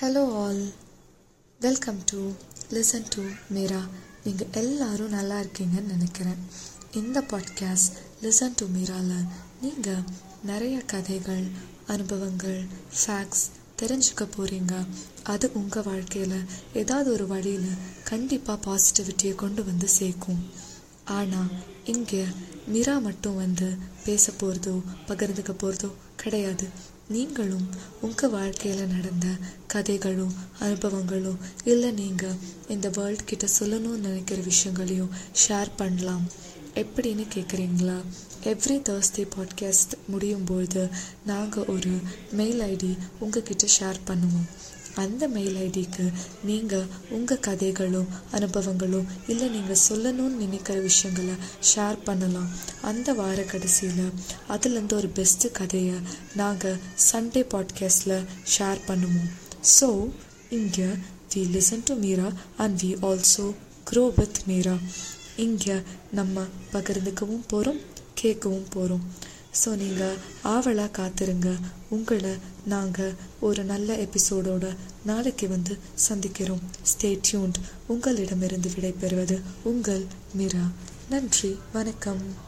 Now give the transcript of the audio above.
Hello all welcome to listen to Meera நீங்கள் எல்லாரும் நல்லா இருக்கீங்கன்னு நினைக்கிறேன். இந்த பாட்காஸ்ட் லிசன் டு மீராவில் நீங்கள் நிறைய கதைகள் அனுபவங்கள் ஃபேக்ட்ஸ் தெரிஞ்சுக்க போகிறீங்க அது உங்கள் வாழ்க்கையில் ஏதாவது ஒரு வழியில் கண்டிப்பாக பாசிட்டிவிட்டியை கொண்டு வந்து சேர்க்கும். ஆனால் இங்கே மீரா மட்டும் வந்து பேச போகிறதோ பகிர்ந்துக்க போகிறதோ கிடையாது. நீங்களும் உங்கள் வாழ்க்கையில் நடந்த கதைகளோ அனுபவங்களோ இல்லை நீங்கள் இந்த வேர்ல்ட் கிட்ட சொல்லணும்னு நினைக்கிற விஷயங்களையும் ஷேர் பண்ணலாம். எப்படின்னு கேட்குறீங்களா எவ்ரி தேர்ஸ்டே பாட்காஸ்ட் முடியும் பொழுது நாங்கள் ஒரு மெயில் ஐடி உங்ககிட்ட ஷேர் பண்ணுவோம். அந்த மெயில் ஐடிக்கு நீங்கள் உங்கள் கதைகளோ அனுபவங்களோ இல்லை நீங்கள் சொல்லணும்னு நினைக்கிற விஷயங்களை ஷேர் பண்ணலாம். அந்த வார கடைசியில் அதுலேருந்து ஒரு பெஸ்ட்டு கதையை நாங்கள் சண்டே பாட்காஸ்டில் ஷேர் பண்ணுவோம். ஸோ இங்கே we listen to Meera and we also grow with Meera இங்கே நம்ம பகிர்ந்துக்கவும் போகிறோம் கேட்கவும் போகிறோம் ஸோ நீங்கள் ஆவலாக காத்திருங்க. உங்களை நாங்கள் ஒரு நல்ல எபிசோடோட நாளைக்கு வந்து சந்திக்கிறோம். ஸ்டே டியூன்ட் உங்களிடமிருந்து விடைபெறுவது உங்கள் மீரா. நன்றி. வணக்கம்.